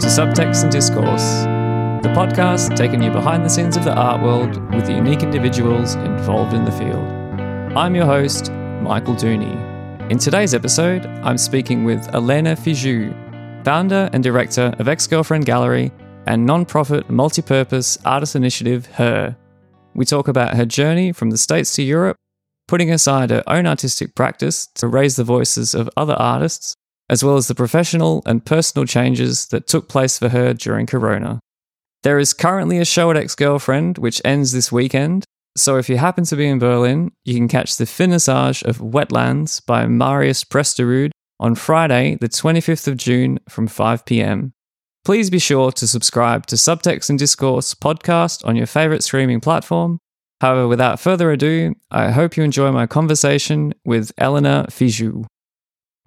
to Subtext and Discourse, the podcast taking you behind the scenes of the art world with the unique individuals involved in the field. I'm your host, Michael Dooney. In today's episode, I'm speaking with Elena Fijou, founder and director of Ex Girlfriend Gallery and non-profit multi-purpose artist initiative Her. We talk about her journey from the States to Europe, putting aside her own artistic practice to raise the voices of other artists as well as the professional and personal changes that took place for her during Corona. There is currently a show at Ex Girlfriend which ends this weekend, so if you happen to be in Berlin, you can catch the finissage of Wetlands by Marius Presterud on Friday, the 25th of June from 5 pm. Please be sure to subscribe to Subtext and Discourse podcast on your favorite streaming platform. However, without further ado, I hope you enjoy my conversation with Eleanor Fijou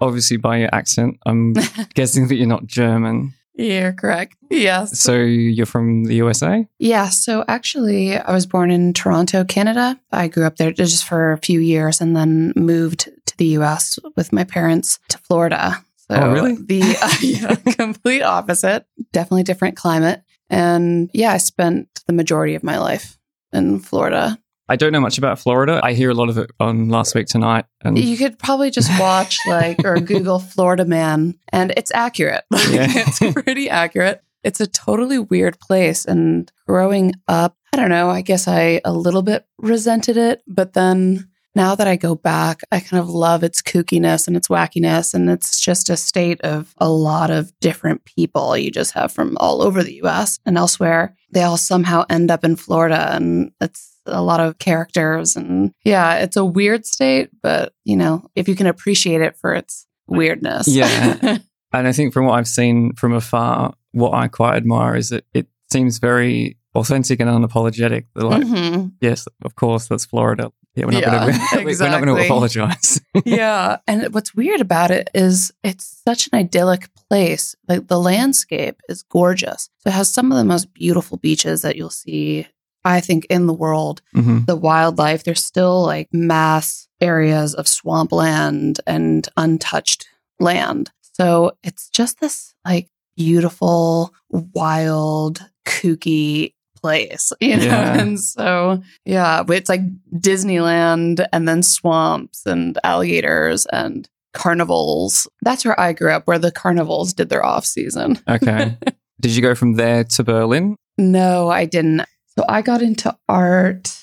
obviously by your accent, I'm guessing that you're not German. You're correct. Yes. So you're from the USA? Yeah. So actually, I was born in Toronto, Canada. I grew up there just for a few years and then moved to the US with my parents to Florida. So oh, really? The uh, yeah, complete opposite. Definitely different climate. And yeah, I spent the majority of my life in Florida. I don't know much about Florida. I hear a lot of it on Last Week Tonight. And you could probably just watch like or Google Florida Man, and it's accurate. Yeah. it's pretty accurate. It's a totally weird place. And growing up, I don't know. I guess I a little bit resented it, but then now that I go back, I kind of love its kookiness and its wackiness. And it's just a state of a lot of different people you just have from all over the US and elsewhere. They all somehow end up in Florida. And it's a lot of characters. And yeah, it's a weird state, but you know, if you can appreciate it for its weirdness. Yeah. and I think from what I've seen from afar, what I quite admire is that it seems very authentic and unapologetic. They're like, mm-hmm. yes, of course, that's Florida. Yeah, we're not yeah, going exactly. to apologize. yeah, and what's weird about it is it's such an idyllic place. Like the landscape is gorgeous. So it has some of the most beautiful beaches that you'll see I think in the world, mm-hmm. the wildlife, there's still like mass areas of swampland and untouched land. So it's just this like beautiful, wild, kooky place, you know? Yeah. And so, yeah, it's like Disneyland and then swamps and alligators and carnivals. That's where I grew up, where the carnivals did their off season. Okay. did you go from there to Berlin? No, I didn't. So I got into art.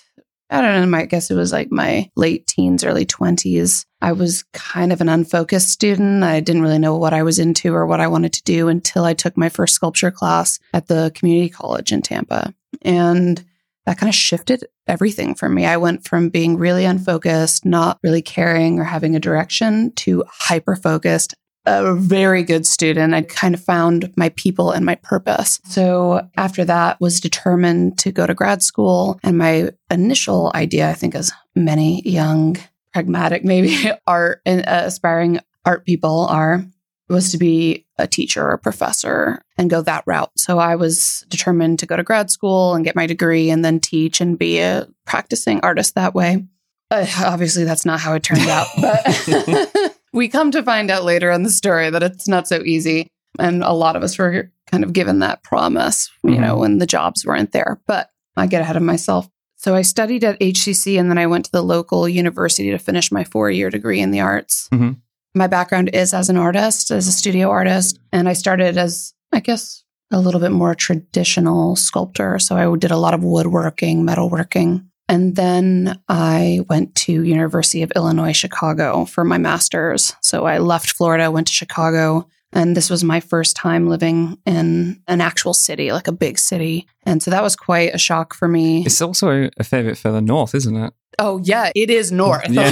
I don't know, I guess it was like my late teens, early 20s. I was kind of an unfocused student. I didn't really know what I was into or what I wanted to do until I took my first sculpture class at the community college in Tampa. And that kind of shifted everything for me. I went from being really unfocused, not really caring or having a direction to hyper focused, a very good student. I kind of found my people and my purpose. So after that was determined to go to grad school. And my initial idea, I think as many young, pragmatic, maybe art and uh, aspiring art people are, was to be a teacher or a professor and go that route. So I was determined to go to grad school and get my degree and then teach and be a practicing artist that way. Uh, obviously, that's not how it turned out, but we come to find out later in the story that it's not so easy. And a lot of us were kind of given that promise, you mm-hmm. know, when the jobs weren't there. But I get ahead of myself. So I studied at HCC and then I went to the local university to finish my four year degree in the arts. Mm-hmm. My background is as an artist, as a studio artist. And I started as, I guess, a little bit more traditional sculptor. So I did a lot of woodworking, metalworking. And then I went to University of Illinois Chicago for my masters. So I left Florida, went to Chicago, and this was my first time living in an actual city, like a big city. And so that was quite a shock for me. It's also a fair bit further north, isn't it? Oh yeah, it is north. Yeah.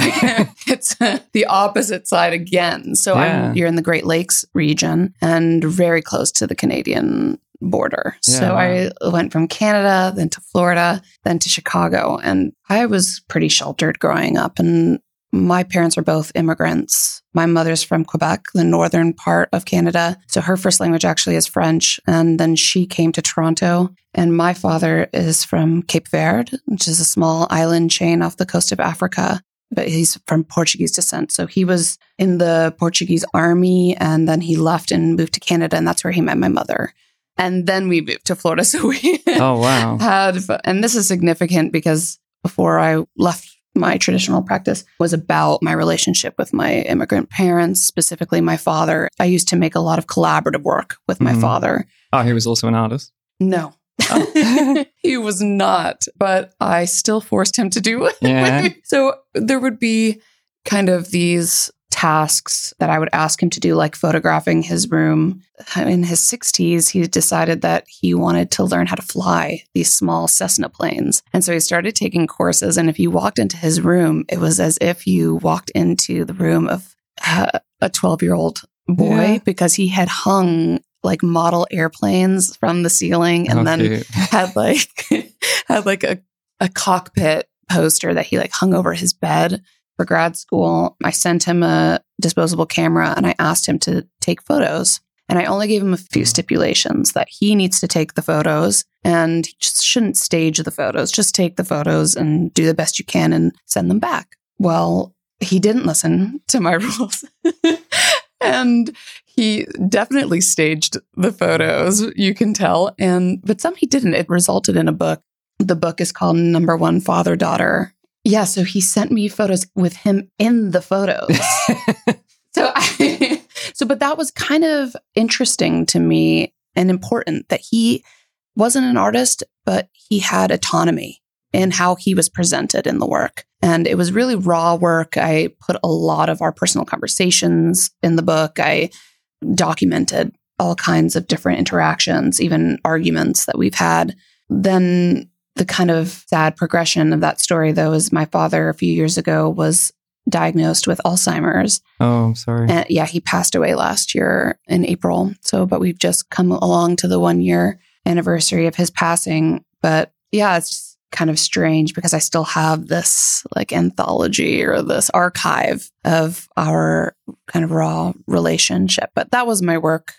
it's uh, the opposite side again. So yeah. you're in the Great Lakes region and very close to the Canadian border. Yeah, so wow. I went from Canada, then to Florida, then to Chicago. And I was pretty sheltered growing up. And my parents are both immigrants. My mother's from Quebec, the northern part of Canada. So her first language actually is French. And then she came to Toronto. And my father is from Cape Verde, which is a small island chain off the coast of Africa but he's from Portuguese descent. So he was in the Portuguese army and then he left and moved to Canada. And that's where he met my mother. And then we moved to Florida. So we Oh, wow. had, and this is significant because before I left my traditional practice was about my relationship with my immigrant parents, specifically my father. I used to make a lot of collaborative work with my Mhm. father. Oh, he was also an artist. No. Oh. he was not, but I still forced him to do it. Yeah. so there would be kind of these tasks that I would ask him to do, like photographing his room. In his 60s, he decided that he wanted to learn how to fly these small Cessna planes. And so he started taking courses. And if you walked into his room, it was as if you walked into the room of uh, a 12 year old boy Yeah. because he had hung like model airplanes from the ceiling and then cute. had like had like a, a cockpit poster that he like hung over his bed for grad school. I sent him a disposable camera and I asked him to take photos. And I only gave him a few mm-hmm. stipulations that he needs to take the photos and he just shouldn't stage the photos. Just take the photos and do the best you can and send them back. Well, he didn't listen to my rules. and he definitely staged the photos, you can tell. And but some he didn't. It resulted in a book. The book is called Number One Father Daughter. Yeah, so he sent me photos with him in the photos. so I so but that was kind of interesting to me and important that he wasn't an artist, but he had autonomy in how he was presented in the work. And it was really raw work. I put a lot of our personal conversations in the book. I documented all kinds of different interactions, even arguments that we've had. Then the kind of sad progression of that story, though, is my father a few years ago was diagnosed with Alzheimer's. Oh, I'm sorry. And yeah, he passed away last year in April. So, but we've just come along to the one year anniversary of his passing. But yeah, it's just kind of strange because I still have this like anthology or this archive of our kind of raw relationship. But that was my work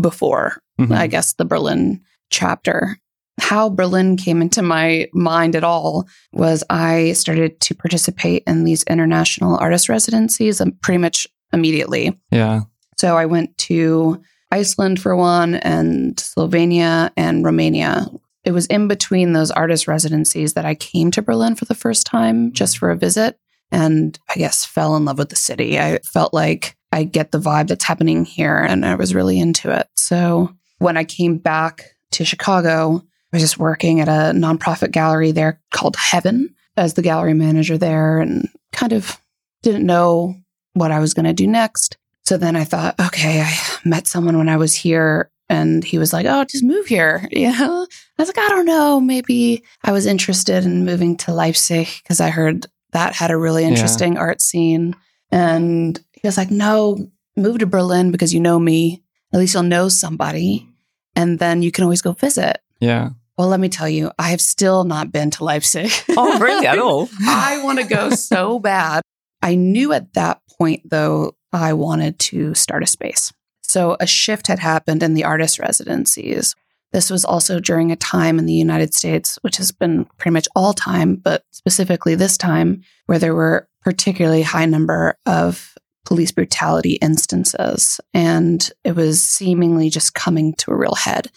before, Mhm. I guess, the Berlin chapter. How Berlin came into my mind at all was I started to participate in these international artist residencies um, pretty much immediately. Yeah. So I went to Iceland for one, and Slovenia and Romania. It was in between those artist residencies that I came to Berlin for the first time just for a visit. And I guess fell in love with the city. I felt like I get the vibe that's happening here, and I was really into it. So when I came back to Chicago, was just working at a nonprofit gallery there called Heaven as the gallery manager there, and kind of didn't know what I was going to do next. So then I thought, okay, I met someone when I was here and he was like, oh, just move here. You know, I was like, I don't know. Maybe I was interested in moving to Leipzig because I heard that had a really Yeah. interesting art scene. And he was like, no, move to Berlin because you know me. At least you'll know somebody. And then you can always go visit. Yeah. Well, let me tell you, I have still not been to Leipzig. Oh, really? At all? I want to go so bad. I knew at that point, though, I wanted to start a space. So a shift had happened in the artist residencies. This was also during a time in the United States, which has been pretty much all time, but specifically this time, where there were particularly high number of police brutality instances. And it was seemingly just coming to a real head.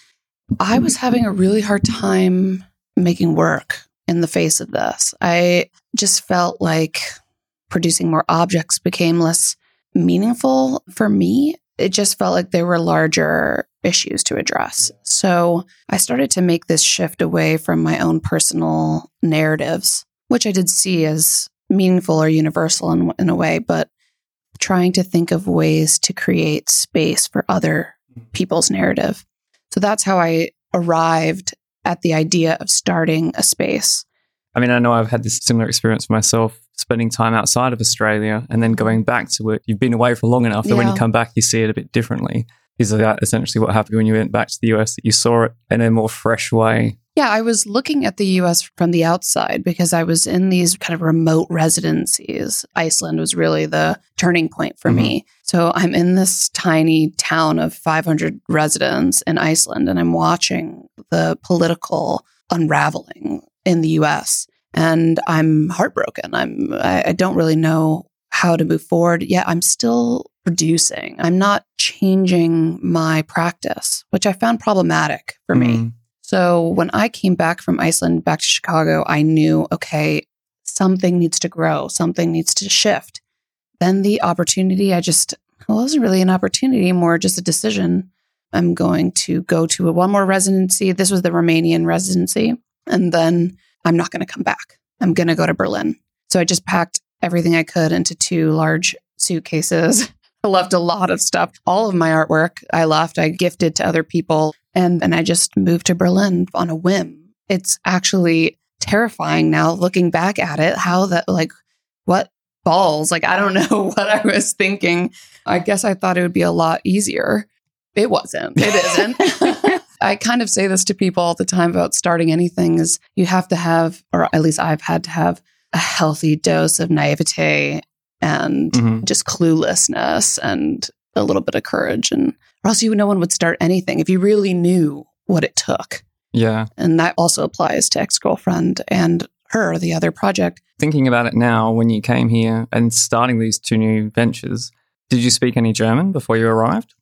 I was having a really hard time making work in the face of this. I just felt like producing more objects became less meaningful for me. It just felt like there were larger issues to address. So I started to make this shift away from my own personal narratives, which I did see as meaningful or universal in, in a way, but trying to think of ways to create space for other mm-hmm. people's narrative. So that's how I arrived at the idea of starting a space. I mean, I know I've had this similar experience myself, spending time outside of Australia and then going back to it. You've been away for long enough that when you come back, you see it a bit differently. Is that essentially what happened when you went back to the US? That you saw it in a more fresh way? Yeah, I was looking at the US from the outside because I was in these kind of remote residencies. Iceland was really the turning point for mm-hmm. me. So I'm in this tiny town of 500 residents in Iceland and I'm watching the political unraveling in the US and I'm heartbroken. I'm I, I don't really know how to move forward. Yet I'm still producing. I'm not changing my practice, which I found problematic for me. Mm-hmm. So when I came back from Iceland back to Chicago, I knew, okay, something needs to grow, something needs to shift. Then the opportunity, I just, well, it wasn't really an opportunity, more just a decision. I'm going to go to a, one more residency. This was the Romanian residency. And then I'm not going to come back. I'm going to go to Berlin. So I just packed everything I could into two large suitcases. I left a lot of stuff. All of my artwork I left, I gifted to other people. And then I just moved to Berlin on a whim. It's actually terrifying now looking back at it, how that, like, what balls? Like, I don't know what I was thinking. I guess I thought it would be a lot easier. It wasn't. It isn't. I kind of say this to people all the time about starting anything is you have to have, or at least I've had to have a healthy dose of naivete and Mhm. just cluelessness and a little bit of courage. And or else you no one would start anything if you really knew what it took. Yeah. And that also applies to ex girlfriend and her, the other project. Thinking about it now, when you came here and starting these two new ventures, did you speak any German before you arrived?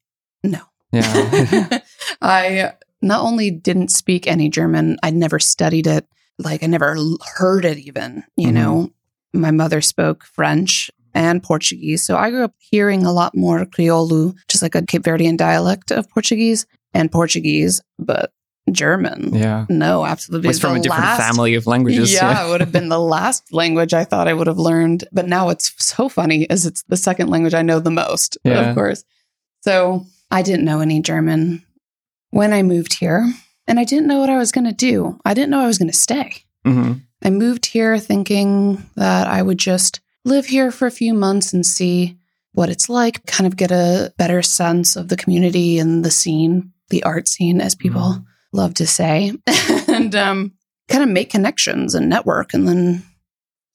No. Yeah. I not only didn't speak any German, I'd never studied it. Like I never heard it even, you Mhm. know. My mother spoke French and Portuguese. So I grew up hearing a lot more Crioulo, just like a Cape Verdean dialect of Portuguese and Portuguese, but German. yeah. No, absolutely. It's from The a different last- family of languages. yeah, it would have been the last language I thought I would have learned. But now it's so funny as it's the second language I know the most, Yeah. of course. So I didn't know any German when I moved here. And I didn't know what I was going to do. I didn't know I was going to stay. hmm I moved here thinking that I would just live here for a few months and see what it's like, kind of get a better sense of the community and the scene, the art scene, as people Mhm. love to say, and um, kind of make connections and network and then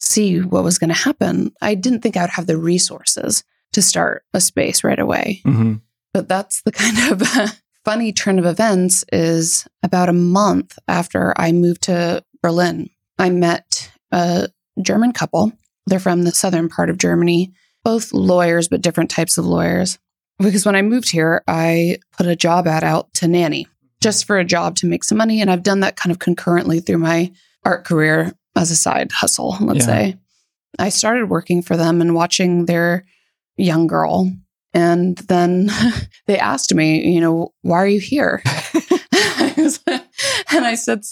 see what was going to happen. I didn't think I would have the resources to start a space right away hmm but that's the kind of funny turn of events is about a month after i moved to berlin i met a german couple they're from the southern part of germany both lawyers but different types of lawyers because when i moved here i put a job ad out to nanny just for a job to make some money and i've done that kind of concurrently through my art career as a side hustle let's Yeah. say i started working for them and watching their young girl and then they asked me, you know, why are you here? And I said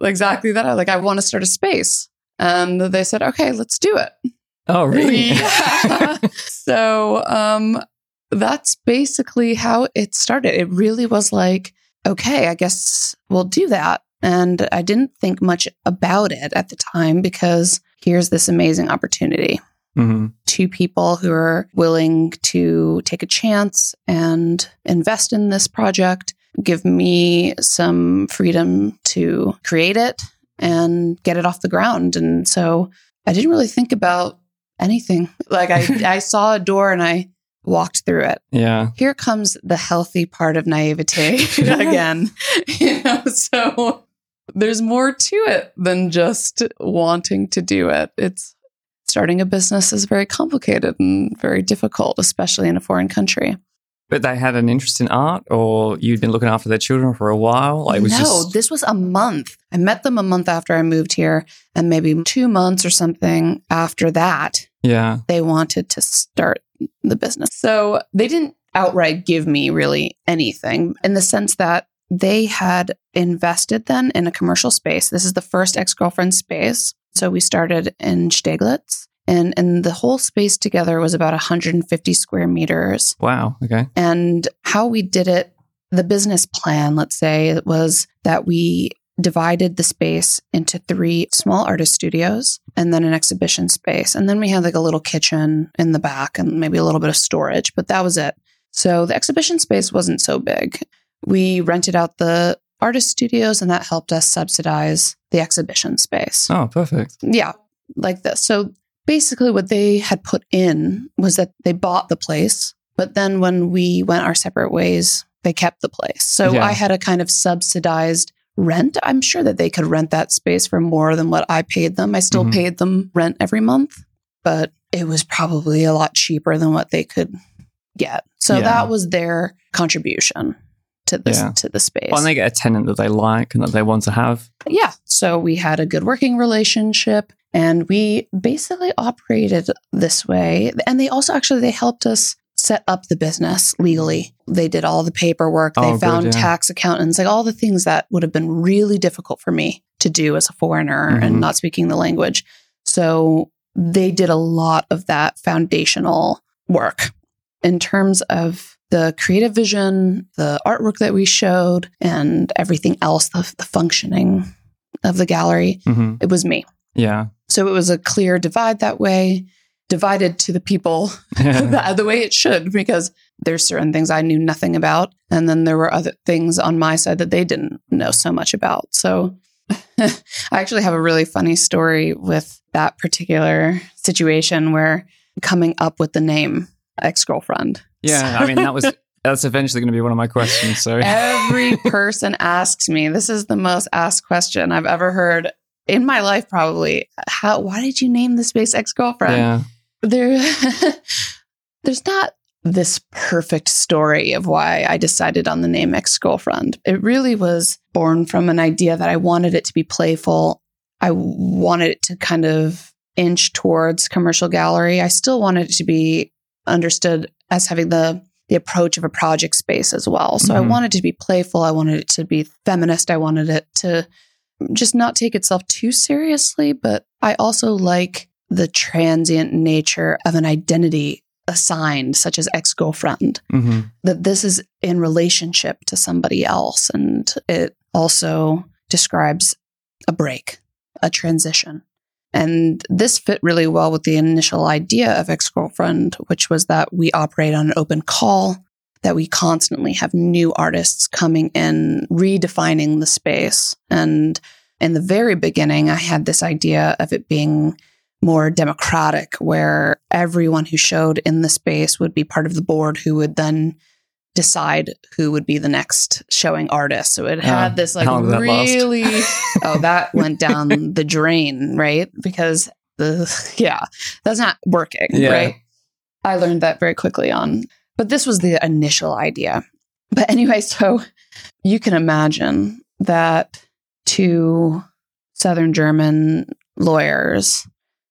exactly that. I was like, I want to start a space. And they said, okay, let's do it. Oh, really? Yeah. so um, that's basically how it started. It really was like, okay, I guess we'll do that. And I didn't think much about it at the time because here's this amazing opportunity hmm two people who are willing to take a chance and invest in this project, give me some freedom to create it and get it off the ground. And so I didn't really think about anything. Like I, I saw a door and I walked through it. Yeah. Here comes the healthy part of naivete again. you know, so there's more to it than just wanting to do it. It's starting a business is very complicated and very difficult, especially in a foreign country. But they had an interest in art, or you'd been looking after their children for a while. Like, it was no, just this was a month. I met them a month after I moved here, and maybe two months or something after that, yeah. they wanted to start the business. So they didn't outright give me really anything in the sense that they had invested then in a commercial space. This is the first ex girlfriend space. So we started in Steglitz. And, and the whole space together was about 150 square meters. Wow. Okay. And how we did it, the business plan, let's say, it was that we divided the space into three small artist studios and then an exhibition space. And then we had like a little kitchen in the back and maybe a little bit of storage, but that was it. So the exhibition space wasn't so big. We rented out the artist studios and that helped us subsidize the exhibition space Oh, perfect. yeah, like this. So basically, what they had put in was that they bought the place, but then when we went our separate ways, they kept the place. So Yeah. I had a kind of subsidized rent. I'm sure that they could rent that space for more than what I paid them. I still Mhm. paid them rent every month, but it was probably a lot cheaper than what they could get. So Yeah. that was their contribution to this Yeah. to the space. Well, and they get a tenant that they like and that they want to have. yeah. So we had a good working relationship and we basically operated this way. And they also actually they helped us set up the business legally. They did all the paperwork. They Oh, good, found yeah. tax accountants, like all the things that would have been really difficult for me to do as a foreigner Mhm. and not speaking the language. So they did a lot of that foundational work in terms of the creative vision, the artwork that we showed, and everything else, the, the functioning of the gallery. hmm It was me. Yeah. So it was a clear divide that way, divided to the people the, the way it should, because there's certain things I knew nothing about. And then there were other things on my side that they didn't know so much about. So I actually have a really funny story with that particular situation where coming up with the name ex girlfriend. Yeah. I mean, that was that's eventually going to be one of my questions. So Every person asks me, this is the most asked question I've ever heard in my life, probably. How, why did you name the space ex girlfriend? yeah. there there's not this perfect story of why I decided on the name ex-girlfriend. It really was born from an idea that I wanted it to be playful. I wanted it to kind of inch towards commercial gallery. I still wanted it to be understood as having the the approach of a project space as well. So I Mhm. wanted to be playful. I wanted it to be feminist. I wanted it to just not take itself too seriously, but I also like the transient nature of an identity assigned, such as ex girlfriend, hmm that this is in relationship to somebody else. And it also describes a break, a transition. And this fit really well with the initial idea of ex girlfriend, which was that we operate on an open call, that we constantly have new artists coming in, redefining the space. And in the very beginning, I had this idea of it being more democratic, where everyone who showed in the space would be part of the board who would then decide who would be the next showing artist. So it had Yeah. this like that really oh that went down the drain, right? Because the yeah, that's not working, Yeah. right? I learned that very quickly on. But this was the initial idea. But anyway, so you can imagine that two Southern German lawyers,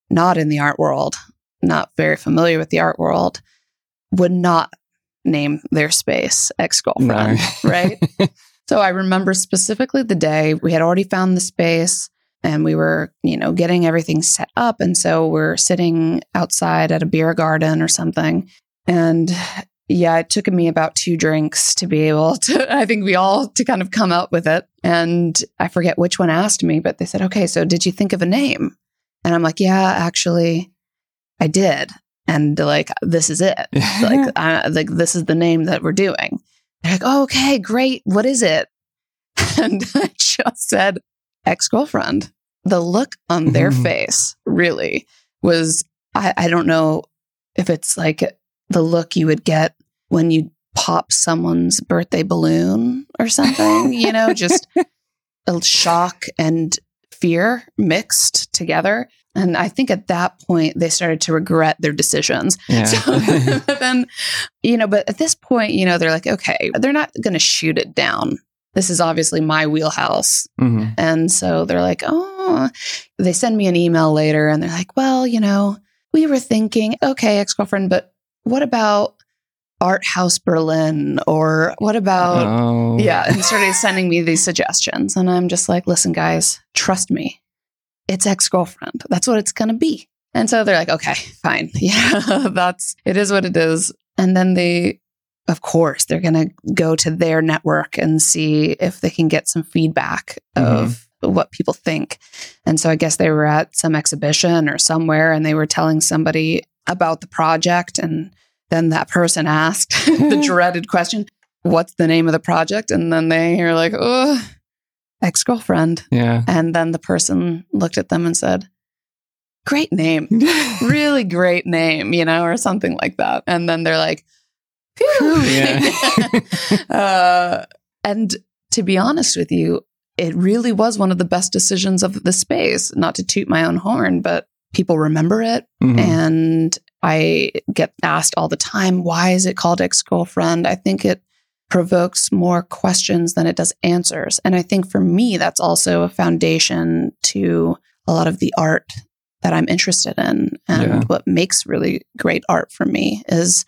not in the art world, not very familiar with the art world, would not name their space ex girlfriend, No. right? so I remember specifically the day we had already found the space and we were, you know, getting everything set up. And so we're sitting outside at a beer garden or something. And yeah, it took me about two drinks to be able to, I think we all to kind of come up with it. And I forget which one asked me, but they said, okay, so did you think of a name? And I'm like, yeah, actually, I did. And they're like, this is it. Like, I, like this is the name that we're doing. They're like, oh, okay, great. What is it? And I just said, ex girlfriend. The look on their Mhm. face really was, I, I don't know if it's like the look you would get when you pop someone's birthday balloon or something, you know, just a shock and fear mixed together. And I think at that point, they started to regret their decisions. yeah. So then, you know, but at this point, you know, they're like, okay, they're not going to shoot it down. This is obviously my wheelhouse. Mhm. And so they're like, oh, they send me an email later and they're like, well, you know, we were thinking, okay, ex girlfriend, but what about Art House Berlin? Or what about, oh. yeah, and started sending me these suggestions. And I'm just like, listen, guys, trust me. It's ex girlfriend. That's what it's going to be. And so they're like, okay, fine. Yeah, that's, it is what it is. And then they, of course, they're going to go to their network and see if they can get some feedback mm-hmm. of what people think. And so I guess they were at some exhibition or somewhere and they were telling somebody about the project. And then that person asked the dreaded question, What's the name of the project? And then they are like, Oh, ex girlfriend. Yeah. And then the person looked at them and said, Great name. Really great name, you know, or something like that. And then they're like, Phew. Yeah. uh, and to be honest with you, it really was one of the best decisions of the space. Not to toot my own horn, but people remember it Mhm. and I get asked all the time, why is it called ex girlfriend? I think it provokes more questions than it does answers. And I think for me, that's also a foundation to a lot of the art that I'm interested in. And Yeah. what makes really great art for me is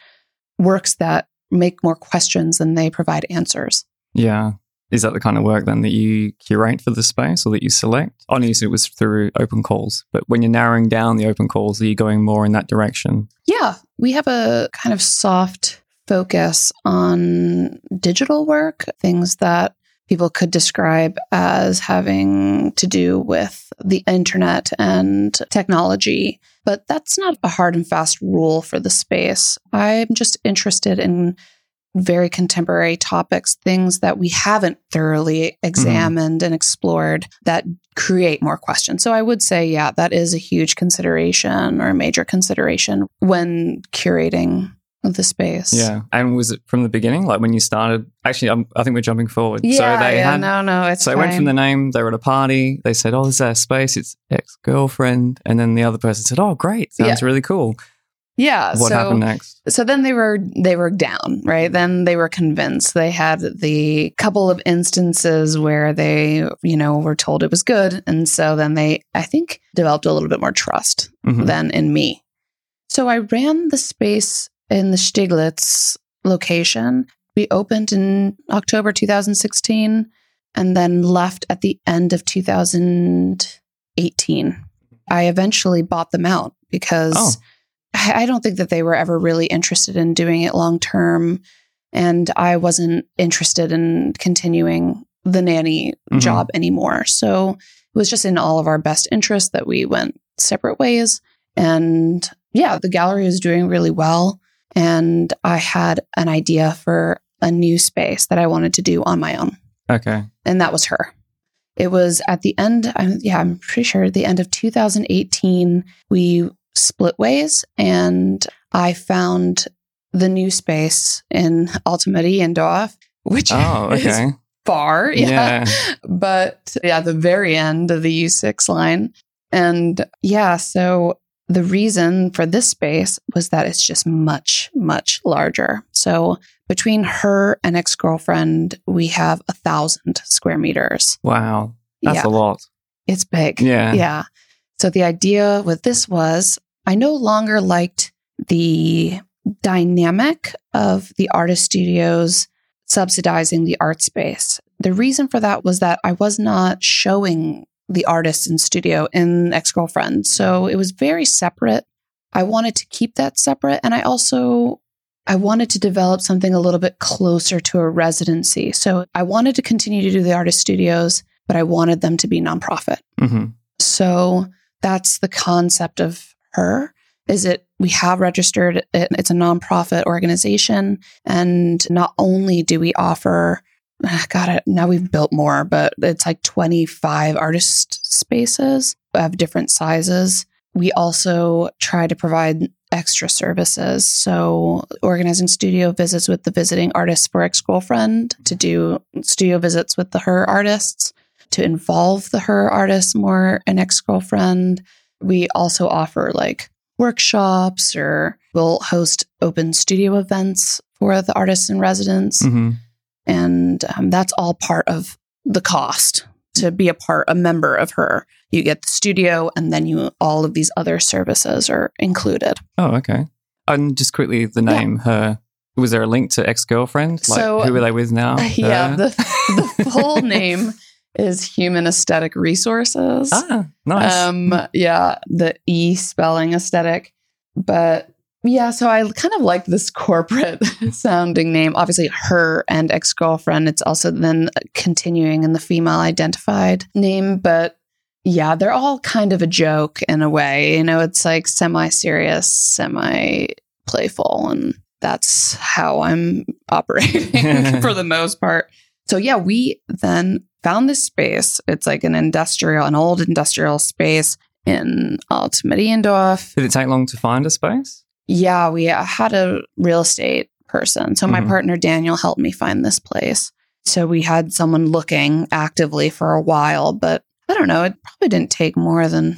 works that make more questions than they provide answers. Yeah. Is that the kind of work then that you curate for the space or that you select? I know you said it was through open calls, but when you're narrowing down the open calls, are you going more in that direction? Yeah, we have a kind of soft focus on digital work, things that people could describe as having to do with the internet and technology. But that's not a hard and fast rule for the space. I'm just interested in very contemporary topics, things that we haven't thoroughly mm-hmm. examined and explored that create more questions. So I would say, yeah, that is a huge consideration or a major consideration when curating the space. Yeah. And was it from the beginning? Like when you started? Actually, I'm, I think we're jumping forward. Yeah, so they yeah, had. no, no, it's so I went from the name, they were at a party, they said, Oh, this is a space? It's ex girlfriend. And then the other person said, Oh, great. Sounds really cool. yeah. What so, happened next? so then they were they were down, right? Then they were convinced. They had the couple of instances where they, you know, were told it was good, and so then they, I think, developed a little bit more trust Mhm. than in me. So I ran the space in the Steglitz location. We opened in October 2016 and then left at the end of 2018. I eventually bought them out because Oh. I don't think that they were ever really interested in doing it long term. And I wasn't interested in continuing the nanny Mhm. job anymore. So it was just in all of our best interest that we went separate ways. And yeah, the gallery is doing really well. And I had an idea for a new space that I wanted to do on my own. Okay. And that was her. It was at the end, I'm, yeah, I'm pretty sure the end of 2018, we split ways and I found the new space in Altmariendorf, which Oh, is far. Yeah. Yeah. But yeah, the very end of the U6 line. And yeah, so the reason for this space was that it's just much, much larger. So between her and ex girlfriend, we have a thousand square meters. Wow. That's yeah, a lot. it's big. Yeah. Yeah. So the idea with this was I no longer liked the dynamic of the artist studios subsidizing the art space. The reason for that was that I was not showing the artists in studio in Ex Girlfriend. So it was very separate. I wanted to keep that separate. And I also I wanted to develop something a little bit closer to a residency. So I wanted to continue to do the artist studios, but I wanted them to be nonprofit. hmm So that's the concept of her. Is it we have registered it, it's a nonprofit organization and not only do we offer got it now we've built more but it's like 25 artist spaces of different sizes. We also try to provide extra services. So organizing studio visits with the visiting artists for ex-girlfriend to do studio visits with the her artists to involve the her artists more in ex girlfriend. We also offer like workshops or we'll host open studio events for the artists in residence. hmm And um, that's all part of the cost to be a part, a member of her. You get the studio and then you, all of these other services are included. Oh, okay. And just quickly, the Yeah. name, her. Was there a link to ex girlfriend? Like, So- who are they with now? yeah. Her? The, the full name is Human Aesthetic Resources. ah, nice. Um, yeah, the E spelling aesthetic. But yeah, so I kind of like this corporate sounding name. Obviously, her and ex girlfriend. It's also then continuing in the female identified name. But yeah, they're all kind of a joke in a way. You know, it's like semi serious, semi playful. And that's how I'm operating for the most part. So yeah, we then found this space. It's like an industrial, an old industrial space in Altmariendorf. Did it take long to find a space? Yeah, we had a real estate person. So my Mhm. partner Daniel helped me find this place. So we had someone looking actively for a while, but I don't know, it probably didn't take more than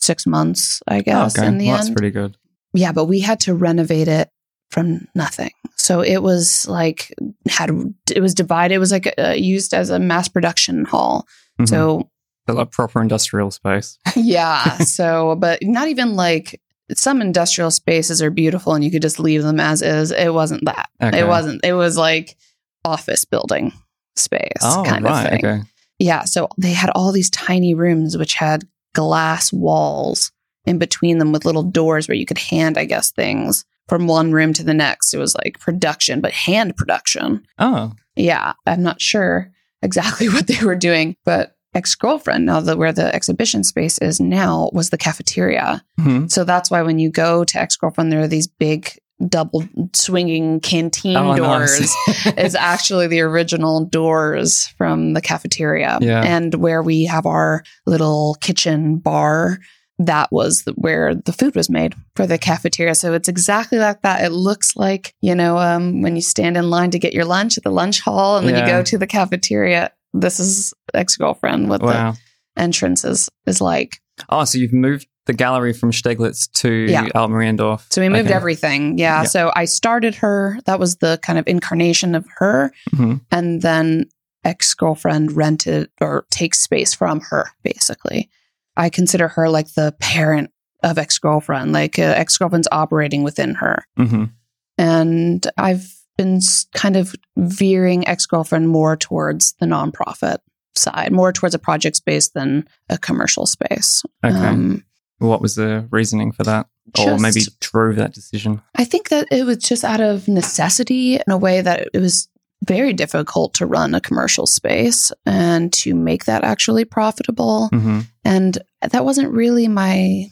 six months, I guess, Oh, okay. in the well, end. that's pretty good. Yeah, but we had to renovate it from nothing. So it was like had it was divided. It was like uh, used as a mass production hall. Mhm. So a proper industrial space. yeah. so, but not even like some industrial spaces are beautiful and you could just leave them as is. It wasn't that. Okay. It wasn't. It was like office building space Oh, kind right. of thing. Okay. Yeah. So they had all these tiny rooms which had glass walls in between them with little doors where you could hand, I guess, things from one room to the next. It was like production, but hand production. Oh, Yeah. I'm not sure exactly what they were doing, but ex girlfriend, now that where the exhibition space is now, was the cafeteria. Mhm. So that's why when you go to ex girlfriend, there are these big double swinging canteen Oh, doors is actually the original doors from the cafeteria. Yeah. And where we have our little kitchen bar, that was the, where the food was made for the cafeteria. So it's exactly like that. It looks like, you know, um, when you stand in line to get your lunch at the lunch hall and then you go to the cafeteria. This is ex girlfriend, what wow. the entrance is, is like. Oh, so you've moved the gallery from Steglitz to Yeah. Altmariendorf. So we moved Okay. everything. Yeah. Yeah. So I started her. That was the kind of incarnation of her. Mhm. And then ex girlfriend rented or takes space from her, basically. I consider her like the parent of ex girlfriend, like uh, ex girlfriend's operating within her. Mhm. And I've been kind of veering ex girlfriend more towards the nonprofit side, more towards a project space than a commercial space. Okay. Um, what was the reasoning for that? or maybe drove that decision? I think that it was just out of necessity in a way that it was very difficult to run a commercial space and to make that actually profitable. hmm And that wasn't really my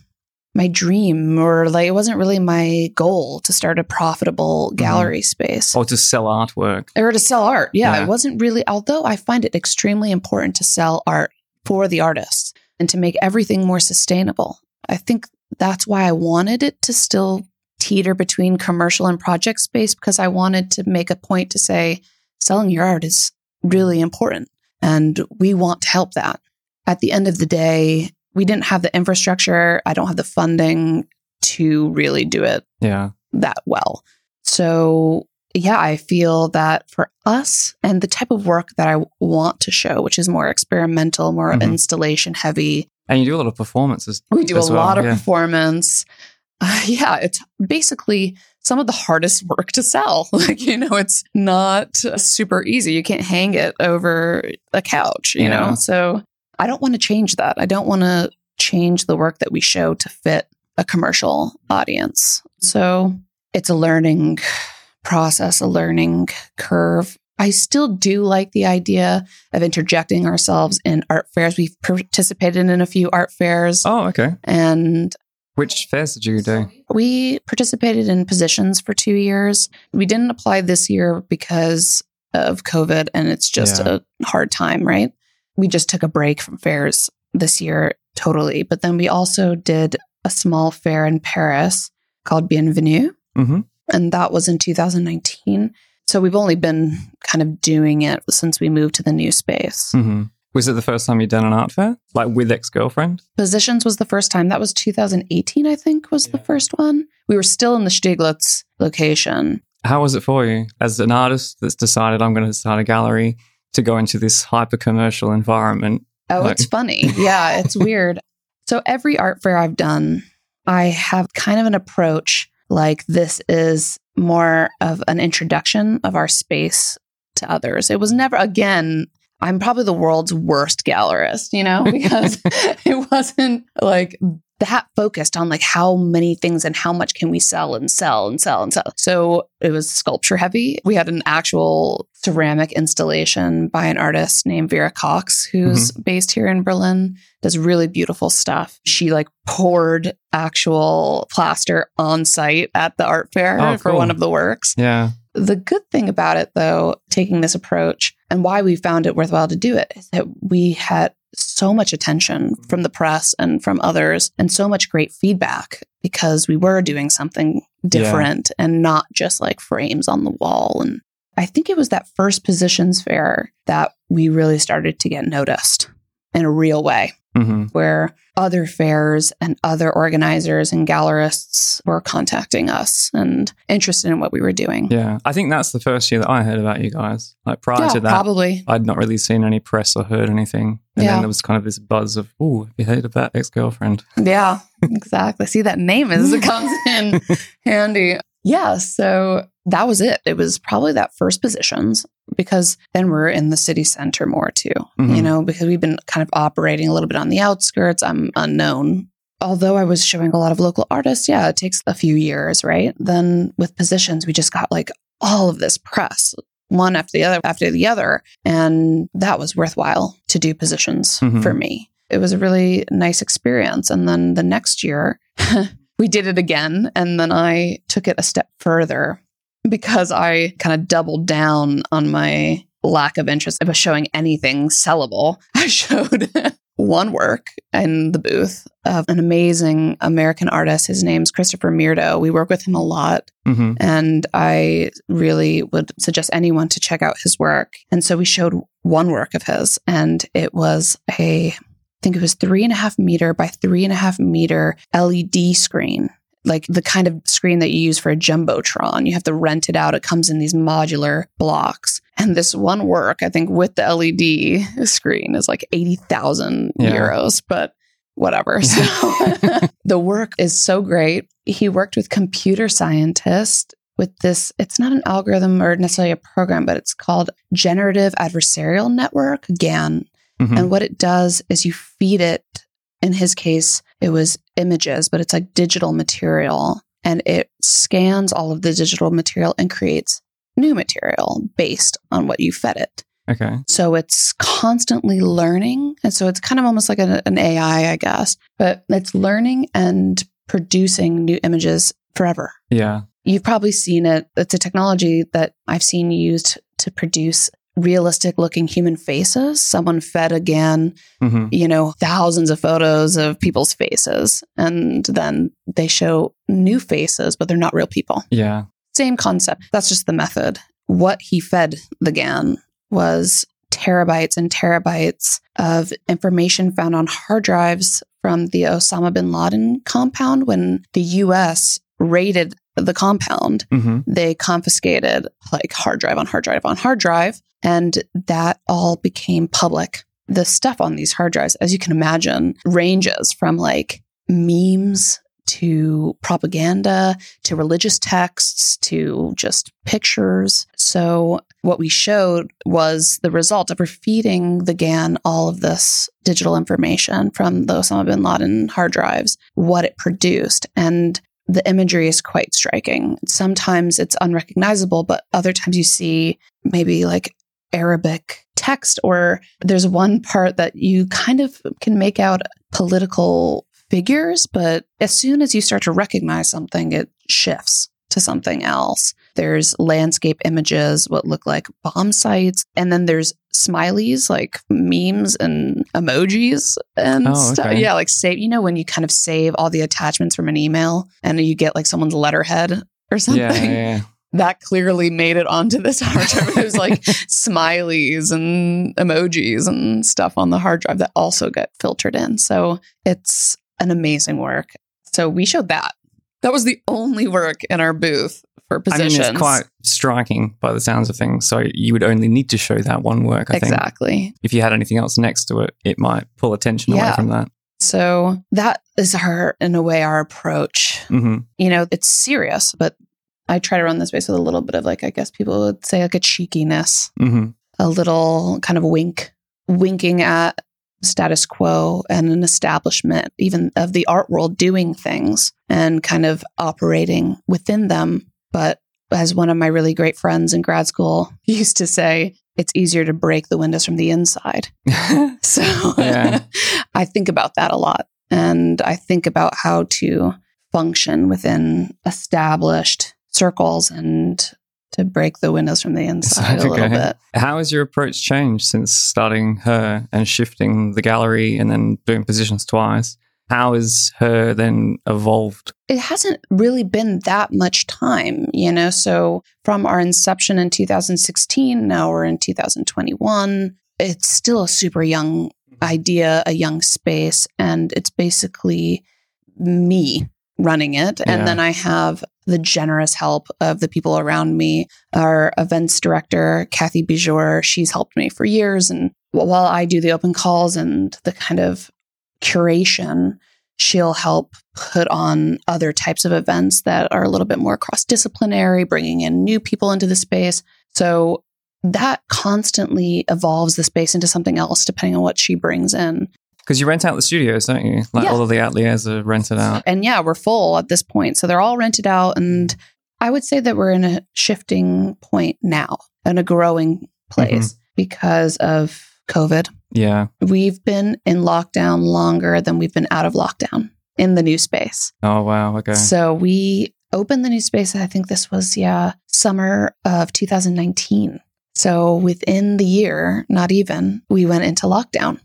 my dream or like it wasn't really my goal to start a profitable mm-hmm. gallery space Or to sell artwork. or to sell art. Yeah, Yeah. it wasn't really although I find it extremely important to sell art for the artists and to make everything more sustainable. I think that's why I wanted it to still teeter between commercial and project space because I wanted to make a point to say selling your art is really important and we want to help that. At the end of the day, we didn't have the infrastructure, I don't have the funding to really do it Yeah. that well. So, yeah, I feel that for us and the type of work that I want to show, which is more experimental, more Mhm. installation heavy, And you do a lot of performances. we do a well, lot of yeah. performance. Uh, yeah, it's basically some of the hardest work to sell. Like, you know, it's not super easy. You can't hang it over a couch, you Yeah. know? So I don't want to change that. I don't want to change the work that we show to fit a commercial audience. So it's a learning process, a learning curve. I still do like the idea of interjecting ourselves in art fairs. We've participated in a few art fairs Oh, okay. and Which fairs did you do? we participated in positions for two years. We didn't apply this year because of COVID and it's just Yeah. a hard time, right? We just took a break from fairs this year totally. But then we also did a small fair in Paris called Bienvenue, hmm and that was in 2019. So we've only been kind of doing it since we moved to the new space. hmm Was it the first time you'd done an art fair? Like with ex girlfriend? Positions was the first time. That was 2018, I think, was the first one. We were still in the Steglitz location. How was it for you as an artist that's decided I'm going to start a gallery to go into this hyper commercial environment? Oh, Like- it's funny. Yeah, it's weird. So every art fair I've done, I have kind of an approach like this is more of an introduction of our space to others. It was never again, I'm probably the world's worst gallerist, you know, because it wasn't like that focused on like how many things and how much can we sell and sell and sell and sell. So it was sculpture heavy. We had an actual ceramic installation by an artist named Vera Cox, who's mm-hmm. based here in Berlin, does really beautiful stuff. She like poured actual plaster on site at the art fair Oh, for cool. one of the works. Yeah. The good thing about it, though, taking this approach and why we found it worthwhile to do it is that we had so much attention from the press and from others and so much great feedback because we were doing something different and not just like frames on the wall. And I think it was that first positions fair that we really started to get noticed in a real way. Hmm where other fairs and other organizers and gallerists were contacting us and interested in what we were doing. Yeah. I think that's the first year that I heard about you guys. Like prior Yeah, to that, probably. I'd not really seen any press or heard anything. And Yeah. then there was kind of this buzz of, oh, have you heard of that ex girlfriend? Yeah, exactly. See, that name is it comes in handy. Yeah, so that was it. It was probably that first positions because then we're in the city center more too, you Mhm. know, because we've been kind of operating a little bit on the outskirts. I'm unknown. Although I was showing a lot of local artists, yeah, it takes a few years, right? Then with positions, we just got like all of this press, one after the other after the other. And that was worthwhile to do positions Mhm. for me. It was a really nice experience. And then the next year, we did it again. And then I took it a step further because I kind of doubled down on my lack of interest of showing anything sellable. I showed one work in the booth of an amazing American artist. His name's Christopher Meerdo. We work with him a lot. hmm And I really would suggest anyone to check out his work. And so we showed one work of his, and it was a, I think it was three and a half meter by three and a half meter LED screen, like the kind of screen that you use for a Jumbotron. You have to rent it out, it comes in these modular blocks. And this one work, I think, with the LED screen is like 80,000 Yeah. euros, but whatever. So the work is so great. He worked with computer scientists with this. It's not an algorithm or necessarily a program, but it's called Generative Adversarial Network, GAN. Mhm. And what it does is you feed it, in his case, it was images, but it's like digital material. And it scans all of the digital material and creates new material based on what you fed it. Okay. So it's constantly learning. And so it's kind of almost like an, an AI, I guess, but it's learning and producing new images forever. Yeah. You've probably seen it. It's a technology that I've seen used to produce realistic looking human faces. Someone fed again, hmm you know, thousands of photos of people's faces, and then they show new faces, but they're not real people. Yeah. Same concept. That's just the method. What he fed the GAN was terabytes and terabytes of information found on hard drives from the Osama bin Laden compound when the US raided the compound hmm they confiscated like hard drive on hard drive on hard drive and that all became public the stuff on these hard drives as you can imagine ranges from like memes to propaganda to religious texts to just pictures so what we showed was the result of feeding the GAN all of this digital information from the Osama bin Laden hard drives, what it produced. And the imagery is quite striking. Sometimes it's unrecognizable, but other times you see maybe like Arabic text, or there's one part that you kind of can make out political figures, but as soon as you start to recognize something, it shifts to something else. There's landscape images, what look like bomb sites, and then there's smileys like memes and emojis and Oh, stuff. okay. Yeah, like save, you know, when you kind of save all the attachments from an email and you get like someone's letterhead or something. Yeah. Yeah. That clearly made it onto this hard drive. There's like smileys and emojis and stuff on the hard drive that also get filtered in. So it's an amazing work. So we showed that. That was the only work in our booth for I mean, positions. it's quite striking by the sounds of things. So you would only need to show that one work, I think. exactly. If you had anything else next to it, it might pull attention away from that. So that is our, in a way, our approach. hmm You know, it's serious, but I try to run this space with a little bit of like, I guess people would say like a cheekiness. hmm a little kind of wink, winking at status quo and an establishment, even of the art world doing things and kind of operating within them. But as one of my really great friends in grad school used to say, it's easier to break the windows from the inside. So I think about that a lot. And I think about how to function within established circles and to break the windows from the inside a little bit. How has your approach changed since starting her and shifting the gallery and then doing positions twice? How has her then evolved? It hasn't really been that much time, you know. So from our inception in 2016, now we're in 2021. It's still a super young mm-hmm. idea, a young space, and it's basically me running it. And Yeah. then I have the generous help of the people around me. Our events director, Kathy Bijour, she's helped me for years. And while I do the open calls and the kind of curation, she'll help put on other types of events that are a little bit more cross disciplinary, bringing in new people into the space. So that constantly evolves the space into something else depending on what she brings in. Because you rent out the studios, don't you? Like Yeah. all of the ateliers are rented out. And yeah, we're full at this point. So they're all rented out. And I would say that we're in a shifting point now and a growing place mm-hmm. because of COVID. Yeah. We've been in lockdown longer than we've been out of lockdown in the new space. Oh wow. Okay. So we opened the new space. I think this was, yeah, summer of 2019. So within the year, not even, we went into lockdown.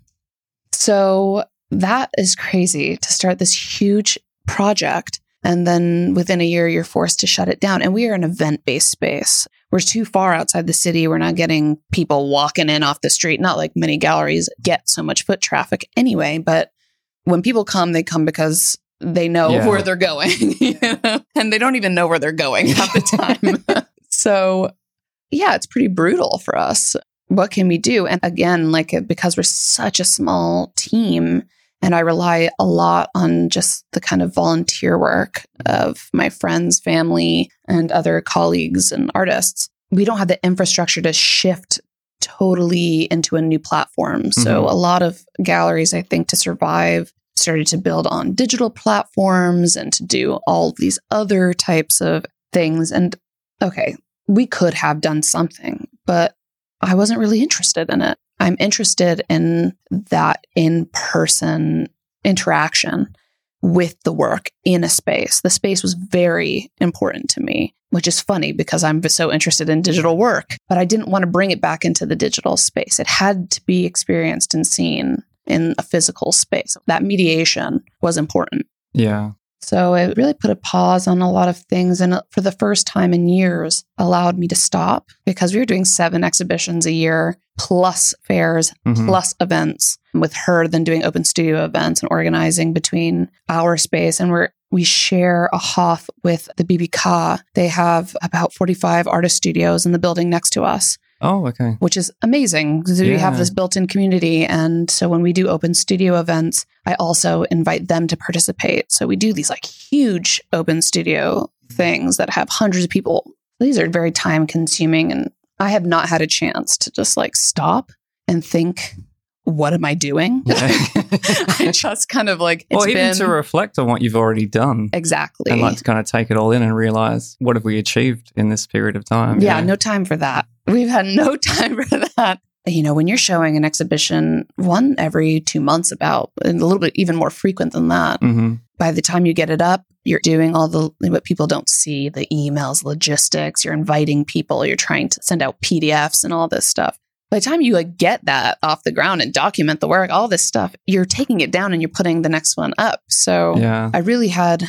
So that is crazy to start this huge project. And then within a year, you're forced to shut it down. And we are an event based space. We're too far outside the city. We're not getting people walking in off the street. Not like many galleries get so much foot traffic anyway. But when people come, they come because they know Yeah. where they're going you know? and they don't even know where they're going half the time. so, yeah, it's pretty brutal for us. What can we do? And again, like because we're such a small team, and I rely a lot on just the kind of volunteer work of my friends, family, and other colleagues and artists. We don't have the infrastructure to shift totally into a new platform. So, Mhm. a lot of galleries, I think, to survive, started to build on digital platforms and to do all these other types of things. And okay, we could have done something, but I wasn't really interested in it. I'm interested in that in person interaction with the work in a space. The space was very important to me, which is funny because I'm so interested in digital work, but I didn't want to bring it back into the digital space. It had to be experienced and seen in a physical space. That mediation was important. yeah. So it really put a pause on a lot of things. And for the first time in years, allowed me to stop because we were doing seven exhibitions a year, plus fairs, Mhm. plus events with her, then doing open studio events and organizing between our space. And we're, we share a Hof with the BBK. They have about 45 artist studios in the building next to us Oh, okay. which is amazing because we have this built-in community and so when we do open studio events i also invite them to participate. So we do these like huge open studio things that have hundreds of people. These are very time consuming and i have not had a chance to just like stop and think what am i doing i just kind of like it's or even been to reflect on what you've already done exactly and like to kind of take it all in and realize what have we achieved in this period of time. yeah, no time for that. We've had no time for that. You know, when you're showing an exhibition, one every two months, about and a little bit even more frequent than that. hmm By the time you get it up, you're doing all the what people don't see the emails, logistics, you're inviting people, you're trying to send out PDFs and all this stuff. By the time you like get that off the ground and document the work, all this stuff, you're taking it down and you're putting the next one up. So Yeah. I really had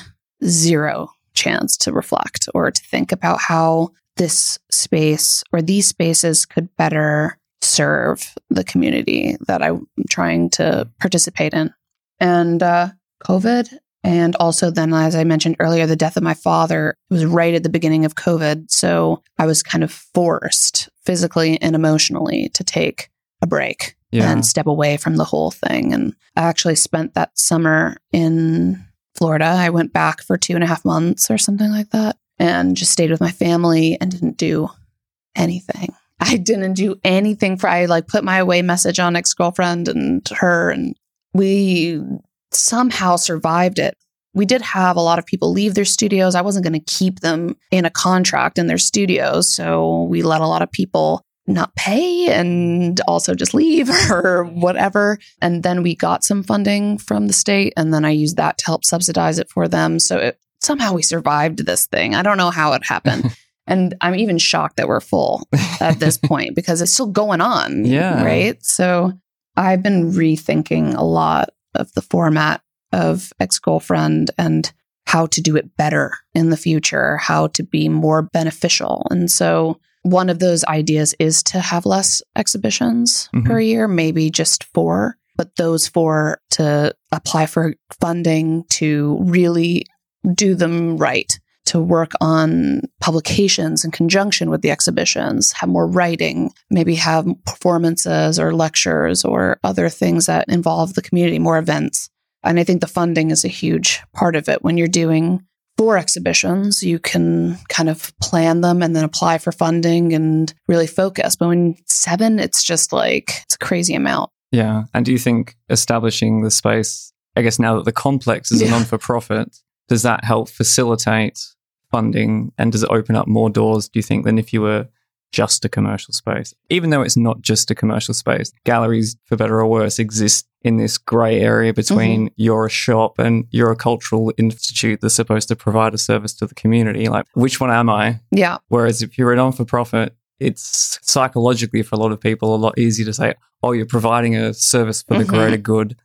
zero chance to reflect or to think about how this space or these spaces could better serve the community that I'm trying to participate in. And uh, COVID, and also then, as I mentioned earlier, the death of my father was right at the beginning of COVID. So I was kind of forced physically and emotionally to take a break Yeah. and step away from the whole thing. And I actually spent that summer in Florida. I went back for two and a half months or something like that and just stayed with my family and didn't do anything. I didn't do anything for, I like put my away message on ex girlfriend and her, and we somehow survived it. We did have a lot of people leave their studios. I wasn't going to keep them in a contract in their studios. So we let a lot of people not pay and also just leave or whatever. And then we got some funding from the state, and then I used that to help subsidize it for them. So it, somehow we survived this thing. I don't know how it happened. and I'm even shocked that we're full at this point because it's still going on. Yeah. Right. So I've been rethinking a lot of the format of ex girlfriend and how to do it better in the future, how to be more beneficial. And so one of those ideas is to have less exhibitions Mhm. per year, maybe just four. but those four to apply for funding to really do them right to work on publications in conjunction with the exhibitions, have more writing, maybe have performances or lectures or other things that involve the community, more events. And I think the funding is a huge part of it. When you're doing four exhibitions, you can kind of plan them and then apply for funding and really focus. But when seven, it's just like, it's a crazy amount. Yeah. And do you think establishing the space, I guess now that the complex is a non for profit, does that help facilitate funding and does it open up more doors, do you think, than if you were just a commercial space? Even though it's not just a commercial space, galleries, for better or worse, exist in this grey area between you're a shop and you're a cultural institute that's supposed to provide a service to the community. Like, which one am I? Yeah. Whereas if you're a non for profit, it's psychologically for a lot of people a lot easier to say, oh, you're providing a service for the Mhm. greater good.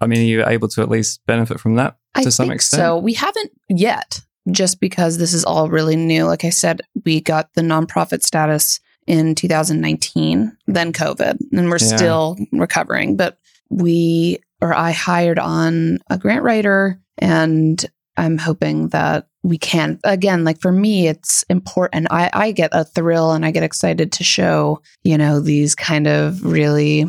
I mean, are you able to at least benefit from that I to some think extent? so. We haven't yet, just because this is all really new. Like I said, we got the nonprofit status in 2019, then COVID, and we're Yeah. still recovering. But we or I hired on a grant writer, and I'm hoping that we can. Again, like for me, it's important. I, I get a thrill and I get excited to show, you know, these kind of really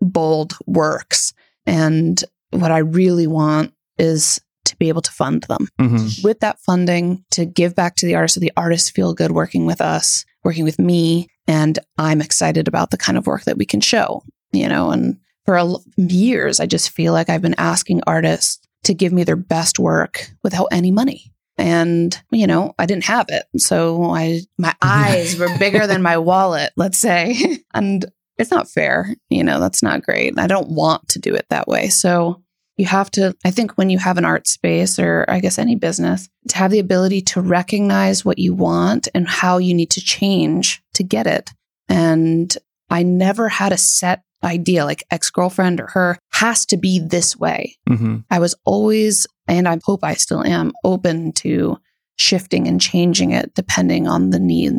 bold works. And what I really want is be able to fund them. Mhm. with that funding to give back to the artists so the artists feel good working with us working with me and i'm excited about the kind of work that we can show you know and for a l- years i just feel like i've been asking artists to give me their best work without any money. And you know i didn't have it. So i my eyes were bigger than my wallet let's say. And it's not fair. You know that's not great. I don't want to do it that way. So you have to i think when you have an art space or i guess any business to have the ability to recognize what you want and how you need to change to get it. And i never had a set idea like ex-girlfriend or her has to be this way. Mhm. i was always and i hope i still am open to shifting and changing it depending on the need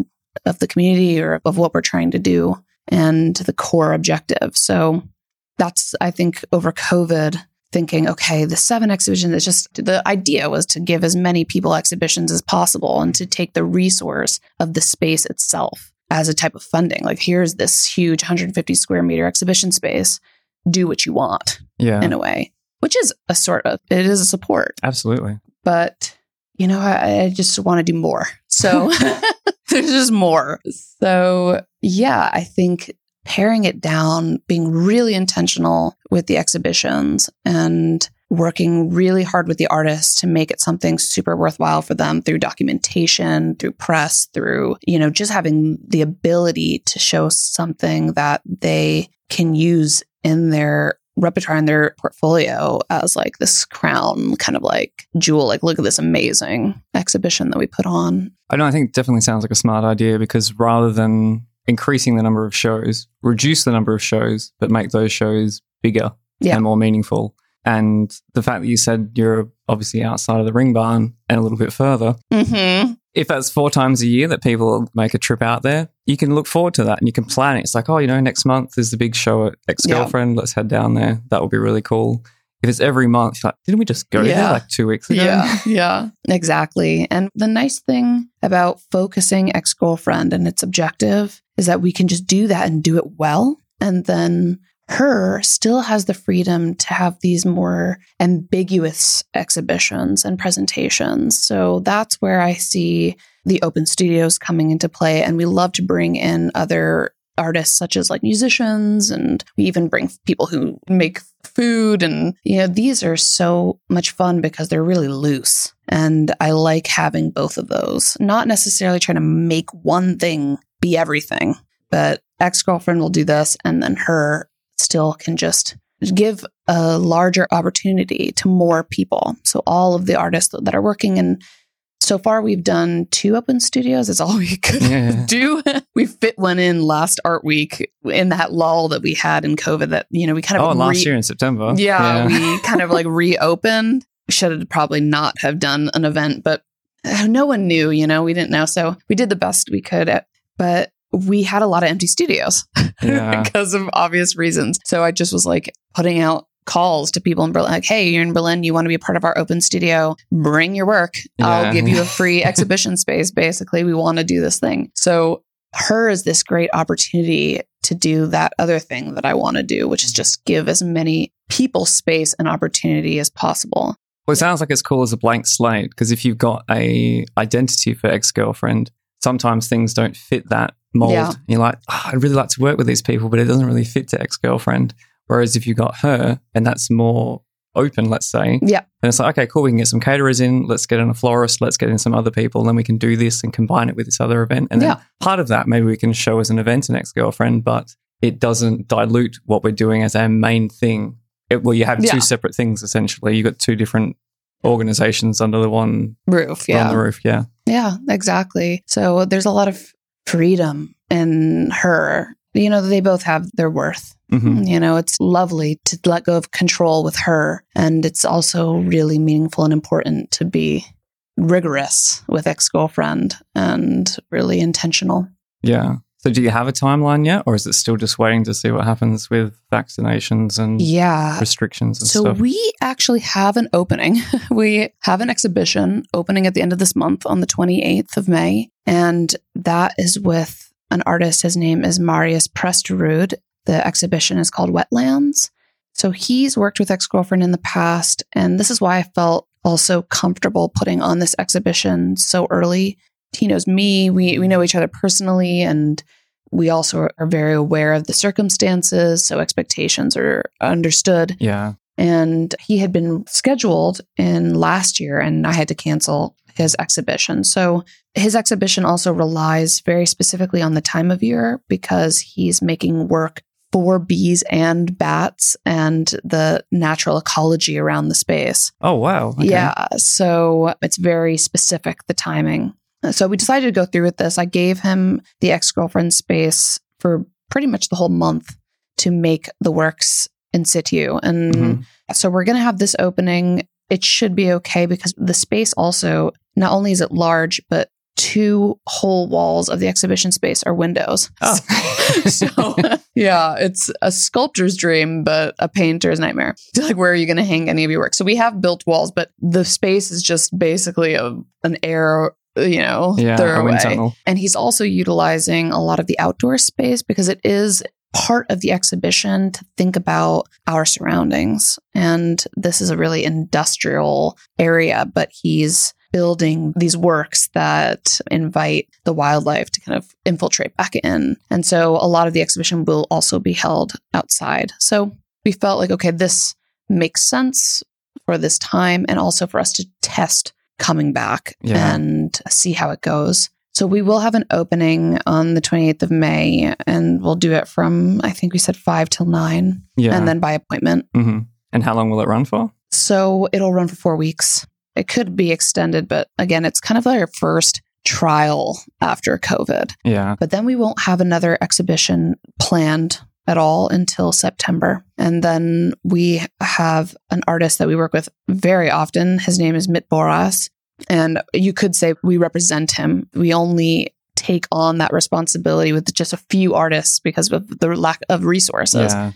of the community or of what we're trying to do and the core objective. So that's i think over covid thinking, okay, the seven exhibitions is just the idea was to give as many people exhibitions as possible and to take the resource of the space itself as a type of funding. Like, here's this huge 150 square meter exhibition space. Do what you want Yeah, in a way, which is a sort of, it is a support. absolutely. But, you know, I, I just want to do more. So there's just more. So, yeah, I think paring it down, being really intentional with the exhibitions and working really hard with the artists to make it something super worthwhile for them through documentation, through press, through, you know, just having the ability to show something that they can use in their repertoire in their portfolio as like this crown kind of like jewel like look at this amazing exhibition that we put on I know. I think it definitely sounds like a smart idea because rather than increasing the number of shows, reduce the number of shows, but make those shows bigger Yeah. and more meaningful. And the fact that you said you're obviously outside of the Ringbahn and a little bit further, mm-hmm. if that's four times a year that people make a trip out there, you can look forward to that and you can plan it. It's like, oh, you know, next month is the big show at Ex Girlfriend. Let's head down there. That would be really cool. If it's every month, like, didn't we just go there Yeah. like two weeks ago? Yeah, yeah, exactly. And the nice thing about focusing ex girlfriend and its objective is that we can just do that and do it well. And then her still has the freedom to have these more ambiguous exhibitions and presentations. So that's where I see the open studios coming into play. And we love to bring in other artists such as like musicians and we even bring people who make food. And you know these are so much fun because they're really loose. And i like having both of those. Not necessarily trying to make one thing be everything but ex-girlfriend will do this and then her still can just give a larger opportunity to more people. So all of the artists that are working and so far we've done two open studios that's all we could Yeah. do we fit one in last art week in that lull that we had in covid that you know we kind of Oh, last year in September. yeah, we kind of like reopened should have probably not have done an event but uh, no one knew you know we didn't know so we did the best we could at, but we had a lot of empty studios Yeah. because of obvious reasons. So I just was like putting out calls to people in Berlin, like, hey, you're in Berlin, you want to be a part of our open studio, bring your work. Yeah. I'll give you a free exhibition space. Basically, we want to do this thing. So her is this great opportunity to do that other thing that I want to do, which is just give as many people space and opportunity as possible. Well, it sounds like it's cool as a blank slate because if you've got a identity for ex girlfriend, sometimes things don't fit that mold. Yeah. You're like, oh, I'd really like to work with these people, but it doesn't really fit to ex girlfriend. Whereas if you got her and that's more open, let's say, Yeah. then it's like, okay, cool, we can get some caterers in, let's get in a florist, let's get in some other people, and then we can do this and combine it with this other event. And then part of that maybe we can show as an event an ex girlfriend, but it doesn't dilute what we're doing as our main thing. It, well, you have Yeah. two separate things essentially. You've got two different organizations under the one Roof. on Yeah. the roof. Yeah. Yeah, exactly. So there's a lot of freedom in her. You know, they both have their worth. hmm You know, it's lovely to let go of control with her. And it's also really meaningful and important to be rigorous with ex girlfriend and really intentional. Yeah. So do you have a timeline yet, or is it still just waiting to see what happens with vaccinations and Yeah. restrictions and So stuff? we actually have an opening. we have an exhibition opening at the end of this month on the 28th of May. And that is with an artist. His name is Marius Presterud. The exhibition is called Wetlands. So he's worked with ex girlfriend in the past. And this is why I felt also comfortable putting on this exhibition so early. He knows me. We, we know each other personally. And we also are very aware of the circumstances. So expectations are understood yeah. And he had been scheduled in last year and I had to cancel his exhibition. So his exhibition also relies very specifically on the time of year because he's making work for bees and bats and the natural ecology around the space. Oh wow. Okay. Yeah. So it's very specific, the timing. So we decided to go through with this. I gave him the ex girlfriend space for pretty much the whole month to make the works in situ. And Mhm. so we're going to have this opening. It should be okay because the space also, not only is it large, but two whole walls of the exhibition space are windows. Oh. so yeah, it's a sculptor's dream, but a painter's nightmare. Like, where are you going to hang any of your work? So we have built walls, but the space is just basically a, an air, you know, Yeah. A throwaway. And he's also utilizing a lot of the outdoor space because it is part of the exhibition to think about our surroundings. And this is a really industrial area, but he's building these works that invite the wildlife to kind of infiltrate back in. And so a lot of the exhibition will also be held outside. So we felt like, okay, this makes sense for this time and also for us to test coming back Yeah. and see how it goes. So we will have an opening on the 28th of May and we'll do it from, I think we said five till nine Yeah. and then by appointment. hmm And how long will it run for? So it'll run for four weeks. It could be extended, but again, it's kind of like our first trial after COVID. Yeah. But then we won't have another exhibition planned at all until September. And then we have an artist that we work with very often. His name is Mit Boras. And you could say we represent him. We only take on that responsibility with just a few artists because of the lack of resources. Yeah.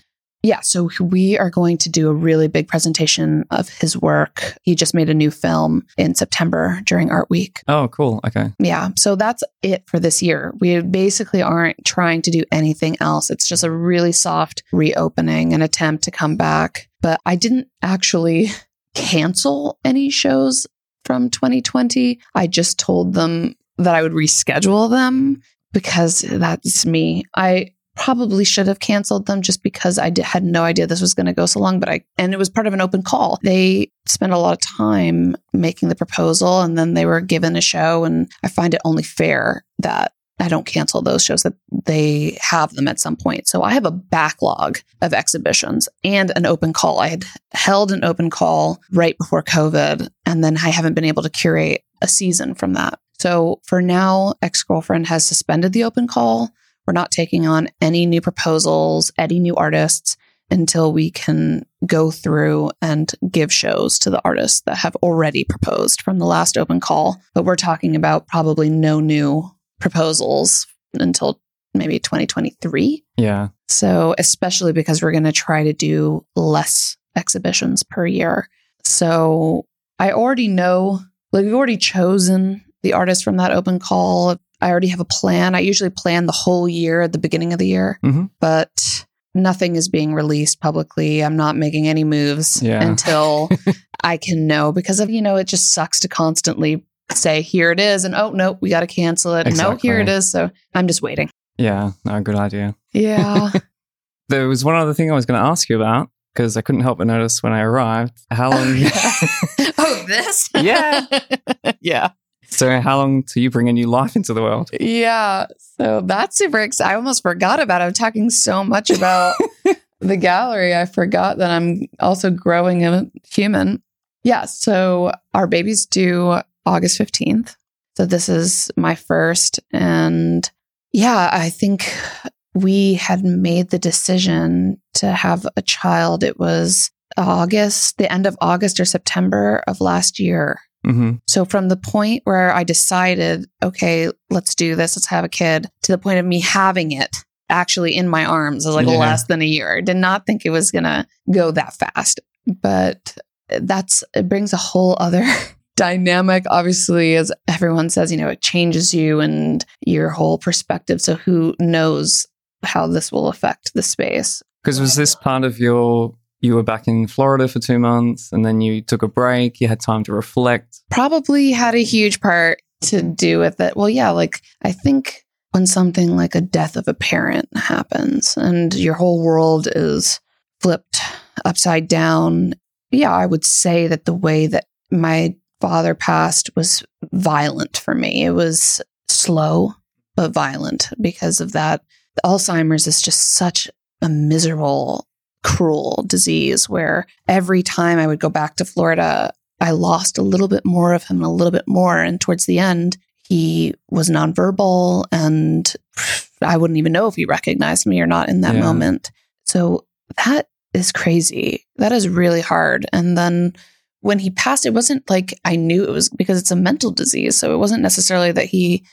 Yeah, so we are going to do a really big presentation of his work. He just made a new film in September during Art Week. Oh, cool. Okay. Yeah, so that's it for this year. We basically aren't trying to do anything else. It's just a really soft reopening, an attempt to come back. But I didn't actually cancel any shows from 2020. I just told them that I would reschedule them because that's me. I probably should have canceled them just because I had no idea this was going to go so long but I and it was part of an open call. They spent a lot of time making the proposal and then they were given a show and I find it only fair that I don't cancel those shows that they have them at some point. So I have a backlog of exhibitions and an open call. I had held an open call right before COVID and then I haven't been able to curate a season from that. So for now, ex girlfriend has suspended the open call. We're not taking on any new proposals, any new artists until we can go through and give shows to the artists that have already proposed from the last open call. But we're talking about probably no new proposals until maybe 2023. Yeah. So, especially because we're going to try to do less exhibitions per year. So, I already know, like, we've already chosen the artist from that open call. I already have a plan. I usually plan the whole year at the beginning of the year, Mhm. but nothing is being released publicly. I'm not making any moves Yeah. until I can know because of, you know, it just sucks to constantly say, here it is. And oh, no, we got to cancel it. No, oh, here it is. So I'm just waiting. Yeah. No, good idea. Yeah. There was one other thing I was going to ask you about because I couldn't help but notice when I arrived how long. oh, oh this? Yeah. yeah. so, how long till you bring a new life into the world? Yeah. So that's super exciting. I almost forgot about it. I'm talking so much about the gallery. I forgot that I'm also growing a human. Yeah. So our babies due August 15th. So this is my first. And yeah, I think we had made the decision to have a child. It was August, the end of August or September of last year. hmm So from the point where I decided, okay, let's do this, let's have a kid, to the point of me having it actually in my arms was like Yeah. less than a year. I did not think it was gonna go that fast. But that's it brings a whole other dynamic. Obviously, as everyone says, you know, it changes you and your whole perspective. So who knows how this will affect the space. Because was this part of your. You were back in Florida for two months and then you took a break. You had time to reflect. probably had a huge part to do with it. Well, yeah, like I think when something like a death of a parent happens and your whole world is flipped upside down, yeah, I would say that the way that my father passed was violent for me. It was slow, but violent because of that. Alzheimer's is just such a miserable, cruel disease where every time I would go back to Florida, I lost a little bit more of him and a little bit more. And towards the end, he was nonverbal and I wouldn't even know if he recognized me or not in that Yeah. moment. So that is crazy. That is really hard. And then when he passed, it wasn't like I knew it was because it's a mental disease. So it wasn't necessarily that he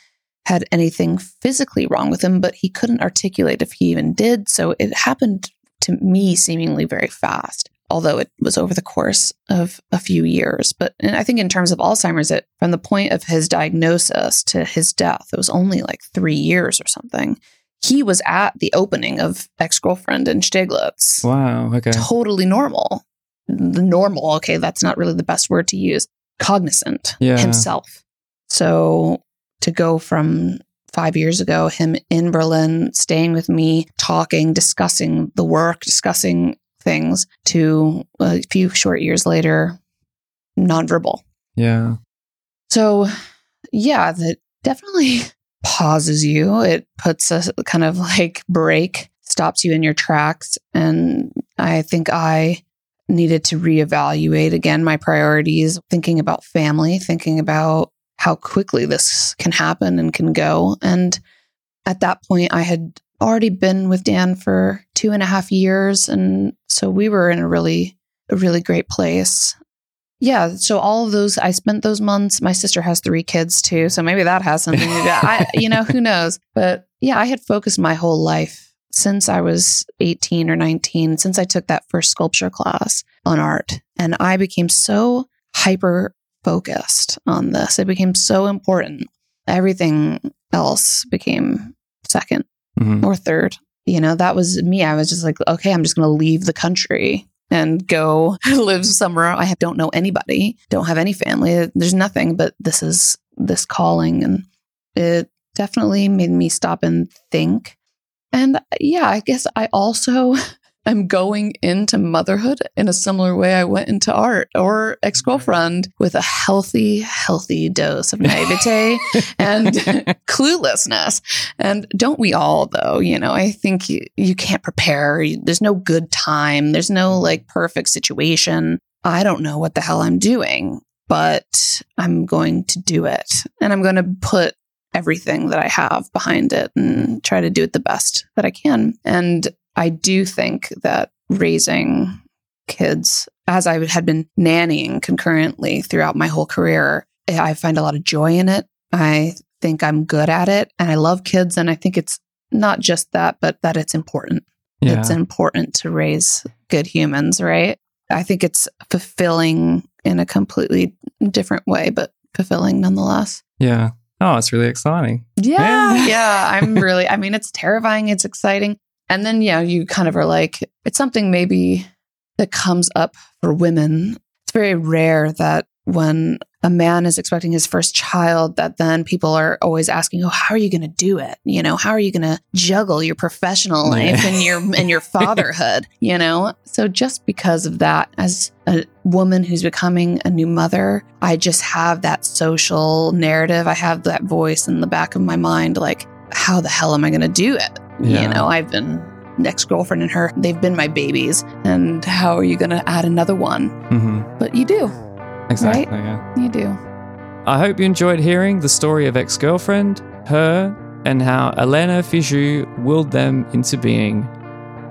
had anything physically wrong with him, but he couldn't articulate if he even did. So it happened to me seemingly very fast, although it was over the course of a few years. But and I think in terms of Alzheimer's, it from the point of his diagnosis to his death, it was only like three years or something. He was at the opening of Ex Girlfriend in Steglitz Wow. Okay. totally normal. The normal, okay, that's not really the best word to use. Cognizant Yeah. himself. So to go from five years ago, him in Berlin, staying with me, talking, discussing the work, discussing things, to a few short years later, nonverbal. Yeah. So, yeah, that definitely pauses you. It puts a kind of like break, stops you in your tracks. And I think I needed to reevaluate again my priorities, thinking about family, thinking about how quickly this can happen and can go. And at that point, I had already been with Dan for two and a half years. And so we were in a really, a really great place yeah so all of those i spent those months my sister has three kids too so maybe that has something to do i you know who knows but yeah i had focused my whole life since i was 18 or 19 since i took that first sculpture class on art and i became so hyper focused on this it became so important everything else became second Mhm. or third. You know, that was me. I was just like, okay, I'm just going to leave the country and go live somewhere. I have, don't know anybody, don't have any family. There's nothing, but this is this calling. And it definitely made me stop and think. And uh, yeah, I guess I also am going into motherhood in a similar way I went into art or ex girlfriend with a healthy, healthy dose of naivete and cluelessness. And don't we all, though? You know, I think you, you can't prepare. There's no good time, there's no like perfect situation. I don't know what the hell I'm doing, but I'm going to do it. And I'm going to put everything that I have behind it and try to do it the best that I can. And I do think that raising kids, as I had been nannying concurrently throughout my whole career, I find a lot of joy in it. I think I'm good at it and I love kids and I think it's not just that, but that it's important. Yeah. It's important to raise good humans, right? I think it's fulfilling in a completely different way, but fulfilling nonetheless. yeah. Oh, it's really exciting. Yeah. Yeah. Yeah. I'm really, I mean, it's terrifying. It's exciting. And then, yeah, you kind of are like, it's something maybe that comes up for women. It's very rare that when a man is expecting his first child, that then people are always asking, "Oh, how are you going to do it? You know, how are you going to juggle your professional life and your and your fatherhood? You know." So just because of that, as a woman who's becoming a new mother, I just have that social narrative. I have that voice in the back of my mind, like, how the hell am I going to do it? Yeah. You know, I've been ex girlfriend and her, they've been my babies. And how are you going to add another one? hmm But you do. Exactly. Yeah. You do. I hope you enjoyed hearing the story of ex girlfriend, her, and how Elena Fiju willed them into being.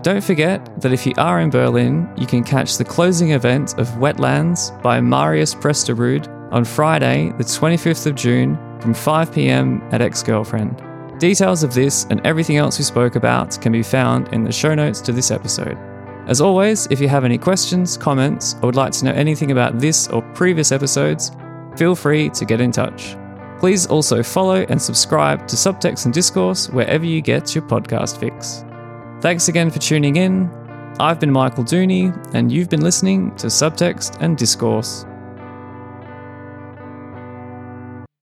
Don't forget that if you are in Berlin, you can catch the closing event of Wetlands by Marius Presterud on Friday, the 25th of June from 5 pm at Ex Girlfriend. Details of this and everything else we spoke about can be found in the show notes to this episode. As always, if you have any questions, comments, or would like to know anything about this or previous episodes, feel free to get in touch. Please also follow and subscribe to Subtext and Discourse wherever you get your podcast fix. Thanks again for tuning in. I've been Michael Dooney, and you've been listening to Subtext and Discourse.